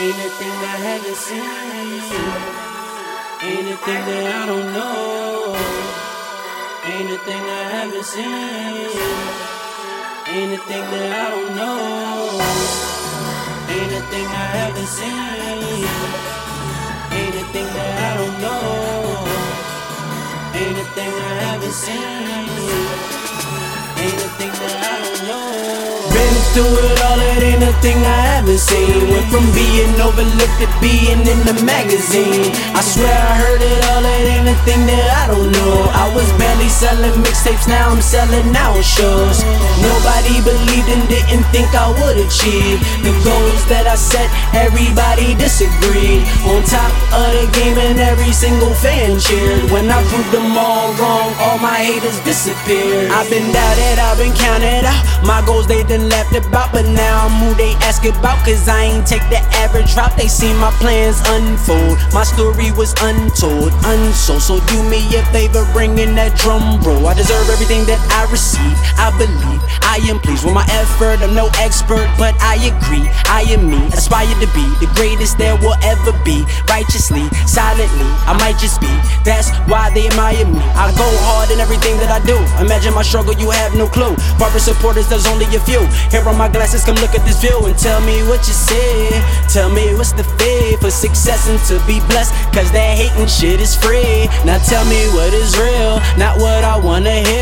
Ain't a thing I haven't seen. Ain't a thing that I don't know. Ain't a thing I haven't seen. Ain't a thing that I don't know. Ain't a thing I haven't seen. Ain't a thing that I don't know. Ain't a thing I haven't seen. Through it all, it ain't a thing I haven't seen. Went from being overlooked to being in the magazine. I swear I heard it all, it ain't a thing that I don't know. I was barely selling mixtapes, now I'm selling out shows. Nobody believed and didn't think I would achieve the goals that I set. Everybody disagreed. On top of the game, and every single fan cheered. When I proved them all wrong, all my haters disappeared. I've been doubted, I've been counted out. My goals they done left about, but now I'm who they ask about. Cause I ain't take the average route. They see my plans unfold. My story was untold, unsold. So do me a favor, bring in that drum roll. I deserve everything that I receive. I believe I am pleased with my effort. I'm no expert, but I agree. I am me, aspire to be the greatest there will ever be. Righteously, silently, I might just be. That's why they admire me. I go hard in everything that I do. Imagine my struggle, you have no clue. Barber supporters, there's only a few. Here are my glasses, come look at this view and tell me what you see. Tell me what's the fee for success and to be blessed. Cause that hating shit is free. Now tell me what is real, not what I wanna hear.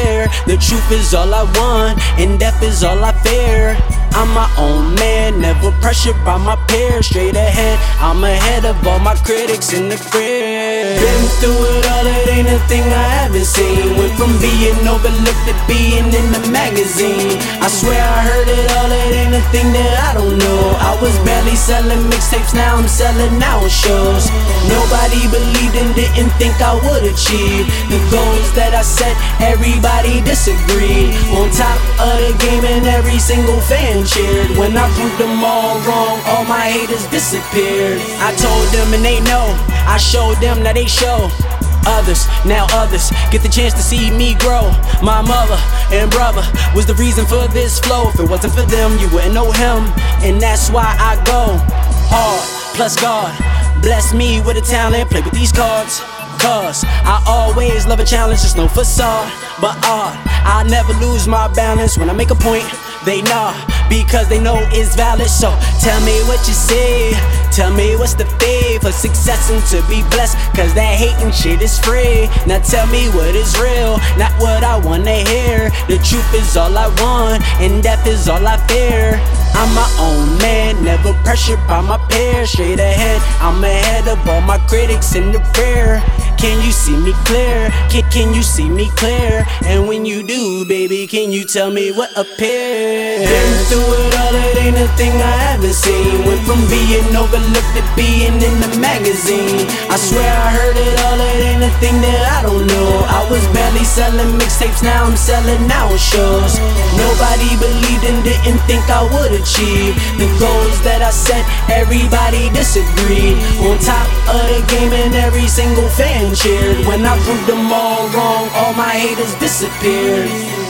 The truth is all I want, and death is all I fear. I'm my own man, never pressured by my peers. Straight ahead, I'm ahead of all my critics in the crib. Been through it all, it ain't a thing I haven't seen. Went from being overlooked to being in the magazine. I swear I heard it all, it ain't a thing that I don't know. I was barely selling mixtapes, now I'm selling out shows. Nobody believed and didn't think I would achieve the goals that I set. Everybody disagreed. On top of the game, and every single fan cheered. When I proved them all wrong, all my haters disappeared. I told them and they know. I showed them, now they show others, now others get the chance to see me grow. My mother and brother was the reason for this flow. If it wasn't for them, you wouldn't know him. And that's why I go hard, plus God. Bless me with a talent, play with these cards. Cause I always love a challenge, there's no facade, but art. I never lose my balance when I make a point. They know because they know it's valid. So tell me what you see. Tell me what's the fee for success and to be blessed. Cause that hating shit is free. Now tell me what is real, not what I wanna hear. The truth is all I want, and death is all I fear. I'm my own man, never pressured by my peers. Straight ahead, I'm ahead of all my critics in the rear. Can you see me clear? Can, can you see me clear? And when you do, baby, can you tell me what appears? Been through it all, it ain't a thing I haven't seen. Went from being overlooked to being in the magazine. I swear I heard it all, it ain't a thing that I don't know. I was barely selling mixtapes, now I'm selling out shows. Nobody believed and didn't think I would achieve the goals that I set. Everybody disagreed. On top of the game, and every single fan cheered. When I proved them all wrong, all my haters disappeared.